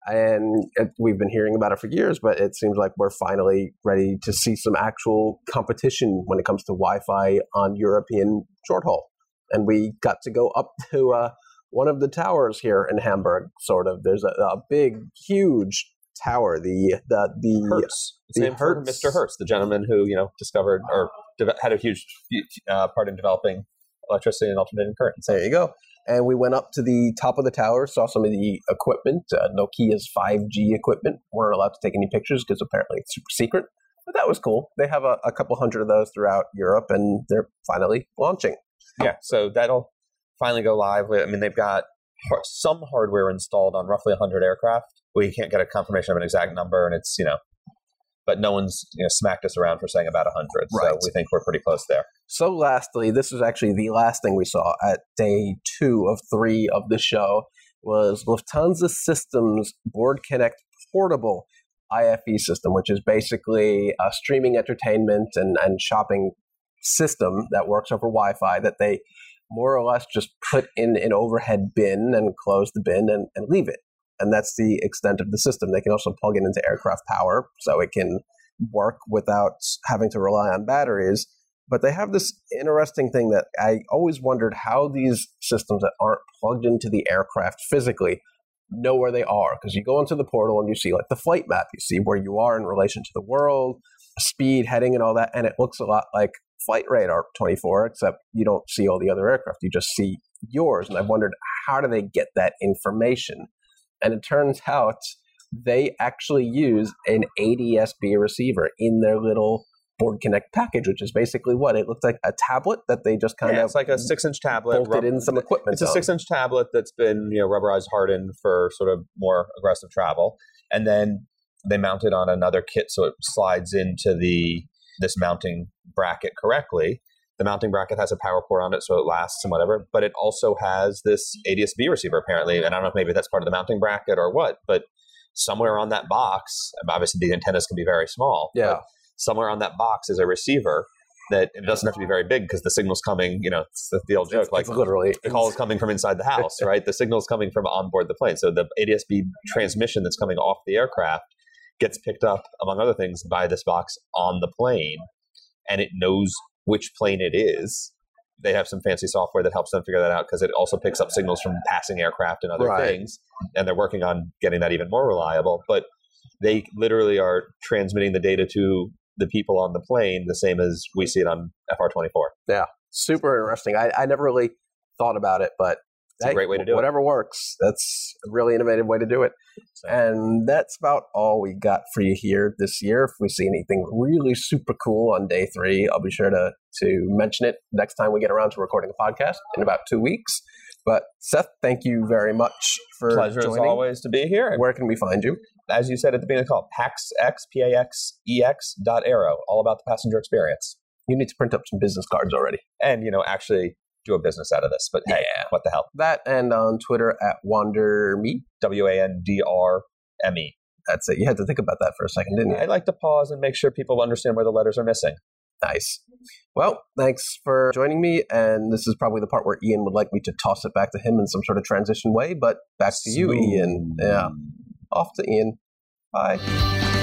And it, we've been hearing about it for years, but it seems like we're finally ready to see some actual competition when it comes to Wi Fi on European short haul and we got to go up to uh, one of the towers here in Hamburg. Sort of, there's a, a big, huge tower. The the the Hertz. The named for Hertz- Mr. Hertz, the gentleman who you know discovered or deve- had a huge uh, part in developing electricity and alternating current. there you go. And we went up to the top of the tower, saw some of the equipment, uh, Nokia's 5G equipment. weren't allowed to take any pictures because apparently it's super secret. But that was cool. They have a, a couple hundred of those throughout Europe, and they're finally launching. Yeah, so that'll finally go live. I mean, they've got some hardware installed on roughly 100 aircraft. We can't get a confirmation of an exact number, and it's you know, but no one's you know, smacked us around for saying about 100. Right. So we think we're pretty close there. So, lastly, this is actually the last thing we saw at day two of three of the show was Lufthansa Systems Board Connect Portable IFE system, which is basically a streaming entertainment and, and shopping system that works over Wi-Fi that they more or less just put in an overhead bin and close the bin and, and leave it. And that's the extent of the system. They can also plug it into aircraft power so it can work without having to rely on batteries. But they have this interesting thing that I always wondered how these systems that aren't plugged into the aircraft physically know where they are. Because you go into the portal and you see like the flight map, you see where you are in relation to the world, speed, heading, and all that. And it looks a lot like Flight Radar 24, except you don't see all the other aircraft. You just see yours. And I've wondered how do they get that information? And it turns out they actually use an ADSB receiver in their little Board Connect package, which is basically what it looks like a tablet that they just kind yeah, of it's like a six-inch tablet. bolted in some equipment. It's a six-inch tablet that's been you know rubberized, hardened for sort of more aggressive travel, and then they mount it on another kit so it slides into the this mounting bracket correctly. The mounting bracket has a power port on it, so it lasts and whatever. But it also has this ADS-B receiver apparently, and I don't know if maybe that's part of the mounting bracket or what, but somewhere on that box, obviously the antennas can be very small. Yeah. somewhere on that box is a receiver that it doesn't have to be very big because the signal's coming. You know, it's the, the old joke, It's, like it's literally the call is coming from inside the house, right? The signal's coming from on board the plane. So the ADSB transmission that's coming off the aircraft gets picked up, among other things, by this box on the plane, and it knows which plane it is. They have some fancy software that helps them figure that out because it also picks up signals from passing aircraft and other Right. things, and they're working on getting that even more reliable. But they literally are transmitting the data to the people on the plane the same as we see it on FR24. Yeah, super interesting. I, I never really thought about it, but It's a great way to do it. whatever works. That's a really innovative way to do it. And that's about all we got for you here this year. If we see anything really super cool on day three, I'll be sure to to mention it next time we get around to recording a podcast in about two weeks. But Seth, thank you very much for Pleasure as always to be here. Where can we find you? as you said at the beginning of the call, PaxEx, P A X E X dot aero, all about the passenger experience. You need to print up some business cards already. And, you know, actually do a business out of this. But hey, Yeah. what the hell? That and on Twitter at WandrMe. W A N D R M E. That's it. You had to think about that for a second, didn't you? I like to pause and make sure people understand where the letters are missing. Nice. Well, thanks for joining me. And this is probably the part where Ian would like me to toss it back to him in some sort of transition way. But back to you, Ian. Yeah. Off to Ian. Bye.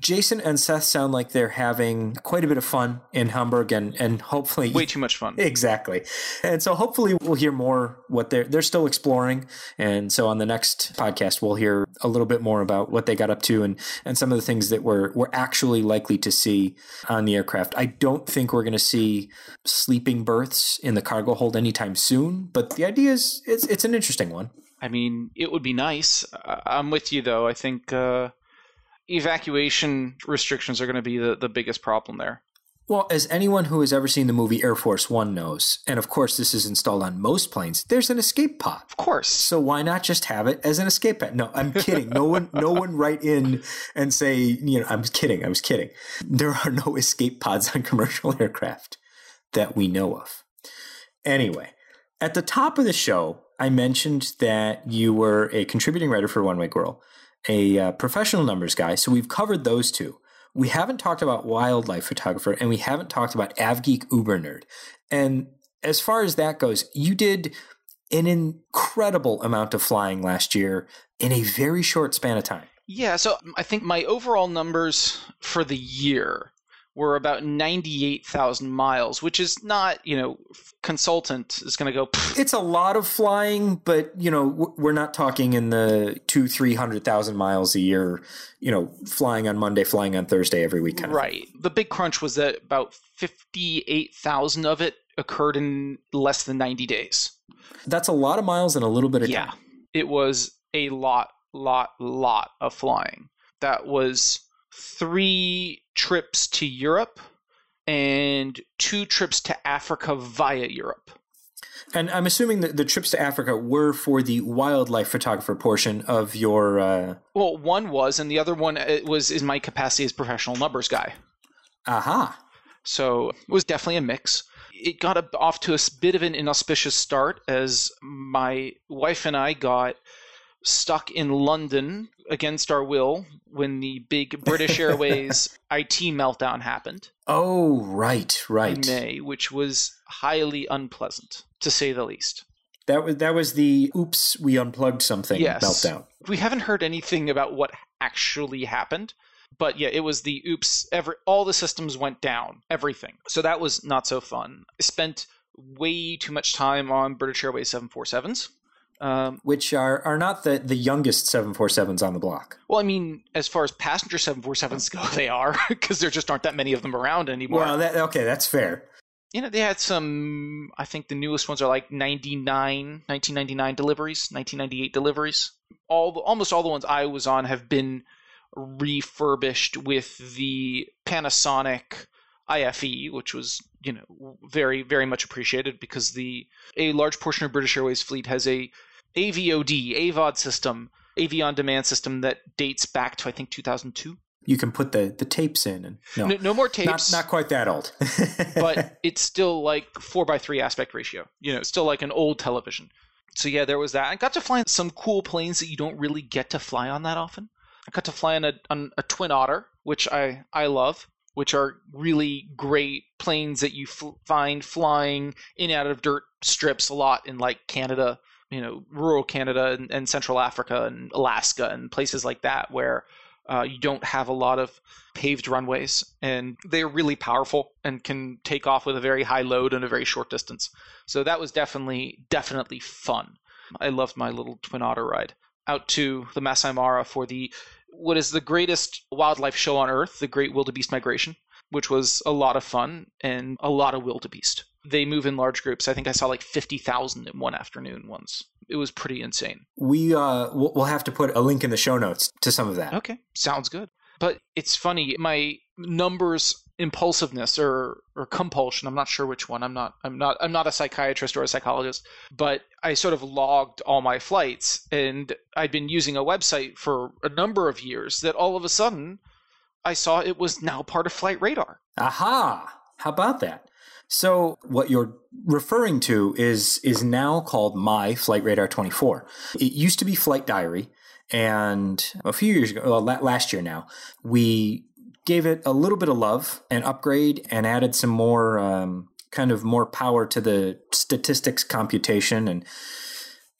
Jason and Seth sound like they're having quite a bit of fun in Hamburg and, and hopefully Way too much fun. Exactly. And so hopefully we'll hear more what they're they're still exploring. And so on the next podcast we'll hear a little bit more about what they got up to and, and some of the things that we're we're actually likely to see on the aircraft. I don't think we're gonna see sleeping berths in the cargo hold anytime soon, but the idea is it's it's an interesting one. I mean, it would be nice. I'm with you though. I think uh, evacuation restrictions are going to be the, the biggest problem there. Well, as anyone who has ever seen the movie Air Force One knows, and of course this is installed on most planes, there's an escape pod. Of course. So why not just have it as an escape pod? No, I'm kidding. No one, no one write in and say, you know, I'm kidding. I was kidding. There are no escape pods on commercial aircraft that we know of. Anyway, at the top of the show, I mentioned that you were a contributing writer for One Way Girl, a uh, professional numbers guy. So we've covered those two. We haven't talked about wildlife photographer, and we haven't talked about AvGeek Uber Nerd. And as far as that goes, you did an incredible amount of flying last year in a very short span of time. Yeah, so I think my overall numbers for the year were about 98,000 miles, which is not, you know, consultant is going to go, "Pfft, It's a lot of flying, but you know we're not talking in the two, three hundred thousand miles a year. You know, flying on Monday, flying on Thursday every week. Kind of thing. right. The big crunch was that about 58,000 of it occurred in less than 90 days. That's a lot of miles and a little bit of Yeah. time. It was a lot, lot, lot of flying. That was three trips to Europe and two trips to Africa via Europe. And I'm assuming that the trips to Africa were for the wildlife photographer portion of your. Uh, Well, one was, and the other one uh, was in my capacity as professional numbers guy. aha. So it was definitely a mix. It got off to a bit of an inauspicious start as my wife and I got stuck in London against our will when the big British Airways IT meltdown happened Oh, right, right. in May, which was highly unpleasant to say the least. That was that was the oops, we unplugged something Yes. meltdown. We haven't heard anything about what actually happened, but yeah, it was the oops. Every all the systems went down, everything. So that was not so fun. I spent way too much time on British Airways 747s. Um, Which are, are not the, the youngest 747s on the block. well, I mean, as far as passenger 747s go, they are because there just aren't that many of them around anymore. Well, that, okay, that's fair. you know, they had some. I think the newest ones are like 99, 1999 deliveries, 1998 deliveries. All the, almost all the ones I was on have been refurbished with the Panasonic IFE, which was you know very very much appreciated because the a large portion of British Airways fleet has a AVOD AVOD system, AV on demand system that dates back to I think 2002. You can put the, the tapes in and no, No, no more tapes. not not quite that old. but it's still like four by three aspect ratio. You know, it's still like an old television. So yeah, there was that. I got to fly on some cool planes that you don't really get to fly on that often. I got to fly on a on a Twin Otter, which I I love, which are really great planes that you f- find flying in and out of dirt strips a lot in like Canada, you know, rural Canada and, and Central Africa and Alaska and places like that where uh, you don't have a lot of paved runways, and they're really powerful and can take off with a very high load and a very short distance. So that was definitely definitely fun. I loved my little twin otter ride out to the Masai Mara for the what is the greatest wildlife show on earth, the Great Wildebeest Migration, which was a lot of fun and a lot of wildebeest. They move in large groups. I think I saw like fifty thousand in one afternoon once. It was pretty insane. we uh, we'll, we'll have to put a link in the show notes to some of that. Okay, sounds good. But it's funny, my numbers impulsiveness or or compulsion i'm not sure which one i'm not i'm not i'm not a psychiatrist or a psychologist but i sort of logged all my flights and i'd been using a website for a number of years that all of a sudden i saw it was now part of flight radar aha how about that so what you're referring to is is now called my flight radar 24 it used to be flight diary and a few years ago well, last year now we gave it a little bit of love and upgrade and added some more um, kind of more power to the statistics computation and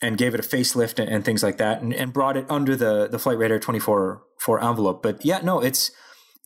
and gave it a facelift and, and things like that and, and, brought it under the the flight radar 24 for envelope. But yeah no it's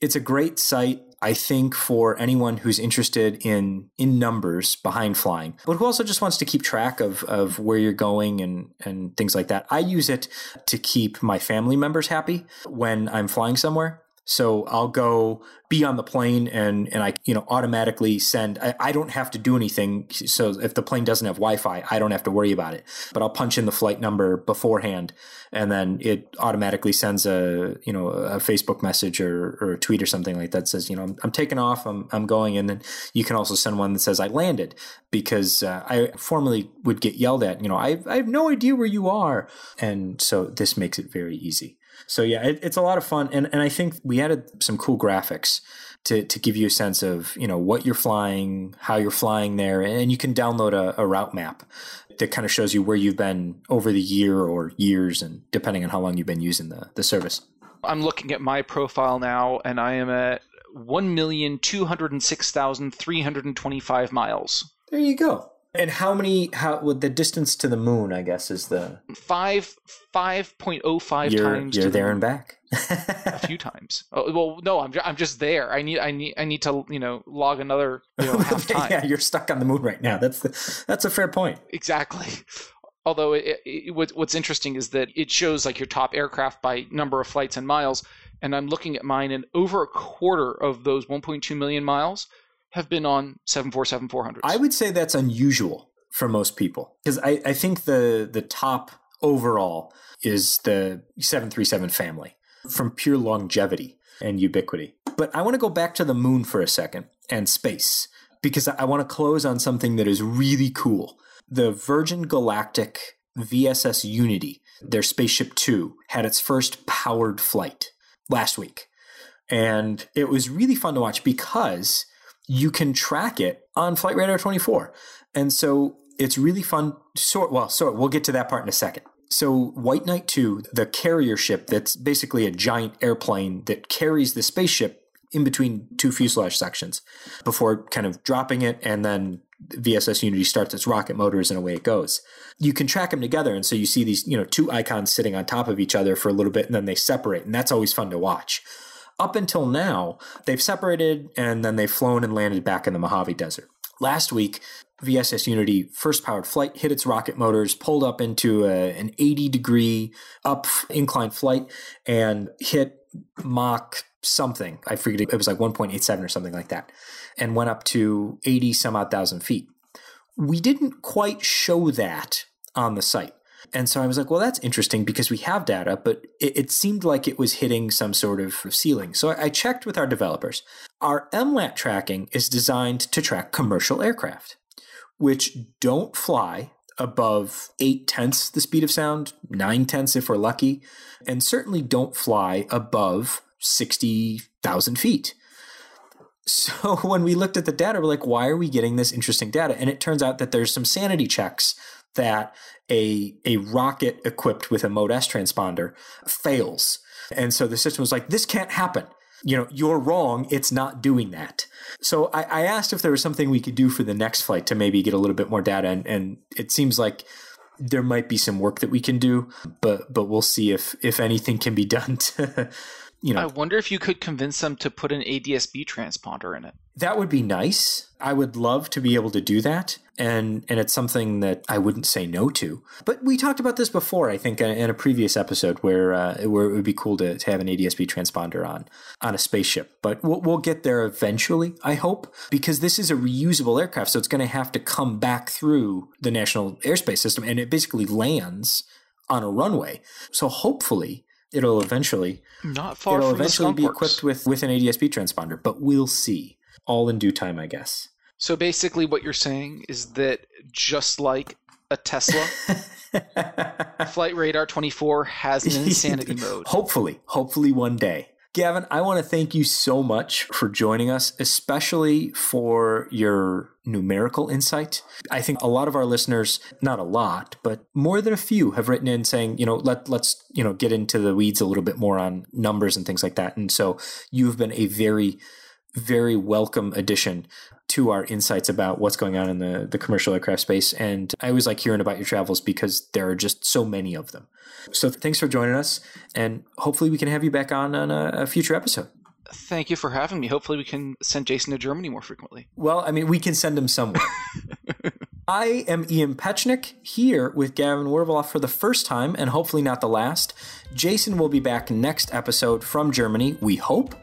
it's a great site I think for anyone who's interested in in numbers behind flying, but who also just wants to keep track of of where you're going and and things like that. I use it to keep my family members happy when I'm flying somewhere. So I'll go be on the plane and, and I, you know, automatically send, I, I, don't have to do anything. So if the plane doesn't have Wi-Fi, I don't have to worry about it, but I'll punch in the flight number beforehand and then it automatically sends a, you know, a Facebook message or, or a tweet or something like that says, you know, I'm, I'm taking off, I'm, I'm going. And then you can also send one that says I landed because uh, I formerly would get yelled at, you know, I, I have no idea where you are. And so this makes it very easy. So yeah, it, it's a lot of fun, and and I think we added some cool graphics to to give you a sense of you know what you're flying, how you're flying there, and you can download a, a route map that kind of shows you where you've been over the year or years, and depending on how long you've been using the the service. I'm looking at my profile now, and I am at one million two hundred and six thousand three hundred and twenty five miles. There you go. And how many? How with the distance to the moon? I guess is the five five point oh five times. You're there the and back. a few times. Oh, well, no, I'm I'm just there. I need I need I need to you know log another you know, half time. yeah, you're stuck on the moon right now. That's the that's a fair point. Exactly. Although it, it, what's interesting is that it shows like your top aircraft by number of flights and miles, and I'm looking at mine, and over a quarter of those 1.2 million miles have been on 747 400s. I would say that's unusual for most people because I, I think the the top overall is the 737 family from pure longevity and ubiquity. But I want to go back to the moon for a second and space because I want to close on something that is really cool. The Virgin Galactic VSS Unity, their Spaceship 2, had its first powered flight last week. And it was really fun to watch because you can track it on Flight Radar 24. And so it's really fun. Sort well, sort we'll get to that part in a second. So White Knight 2, the carrier ship that's basically a giant airplane that carries the spaceship in between two fuselage sections before kind of dropping it and then VSS Unity starts its rocket motors and away it goes. You can track them together and so you see these, you know, two icons sitting on top of each other for a little bit and then they separate and that's always fun to watch. Up until now, they've separated and then they've flown and landed back in the Mojave Desert. Last week, VSS Unity first powered flight hit its rocket motors, pulled up into a, an 80 degree up incline flight, and hit Mach something. I forget it was like 1.87 or something like that, and went up to 80 some odd thousand feet. We didn't quite show that on the site. And so I was like, well, that's interesting because we have data, but it, it, seemed like it was hitting some sort of ceiling. So I checked with our developers. Our MLAT tracking is designed to track commercial aircraft, which don't fly above eight tenths the speed of sound, nine tenths if we're lucky, and certainly don't fly above 60,000 feet. So when we looked at the data, we're like, why are we getting this interesting data? And it turns out that there's some sanity checks that a a rocket equipped with a Mode S transponder fails. And so the system was like, this can't happen. You know, you're wrong. It's not doing that. So I, I asked if there was something we could do for the next flight to maybe get a little bit more data. And, and it seems like there might be some work that we can do, but but we'll see if if anything can be done to you know, I wonder if you could convince them to put an ADSB transponder in it. That would be nice. I would love to be able to do that. And and it's something that I wouldn't say no to. But we talked about this before, I think, in a previous episode where uh, where it would be cool to, to have an ADSB transponder on on a spaceship. But we'll, we'll get there eventually, I hope, because this is a reusable aircraft, so it's going to have to come back through the National Airspace System, and it basically lands on a runway. So hopefully it'll eventually not far it'll eventually be equipped with with an ADSB transponder, but we'll see. all in due time, I guess. So basically, what you're saying is that just like a Tesla, Flight Radar 24 has an insanity mode. Hopefully, hopefully one day. Gavin, I want to thank you so much for joining us, especially for your numerical insight. I think a lot of our listeners, not a lot, but more than a few have written in saying, you know, let let's, you know, get into the weeds a little bit more on numbers and things like that. And so you've been a very very welcome addition to our insights about what's going on in the, the commercial aircraft space. And I always like hearing about your travels because there are just so many of them. So thanks for joining us. And hopefully we can have you back on on a, a future episode. Thank you for having me. Hopefully we can send Jason to Germany more frequently. Well, I mean, we can send him somewhere. I am Ian Petchenik here with Gavin Werbeloff for the first time and hopefully not the last. Jason will be back next episode from Germany, we hope,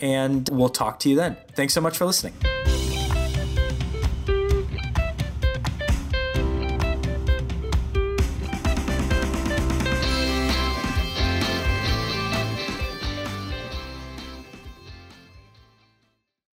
and we'll talk to you then. Thanks so much for listening.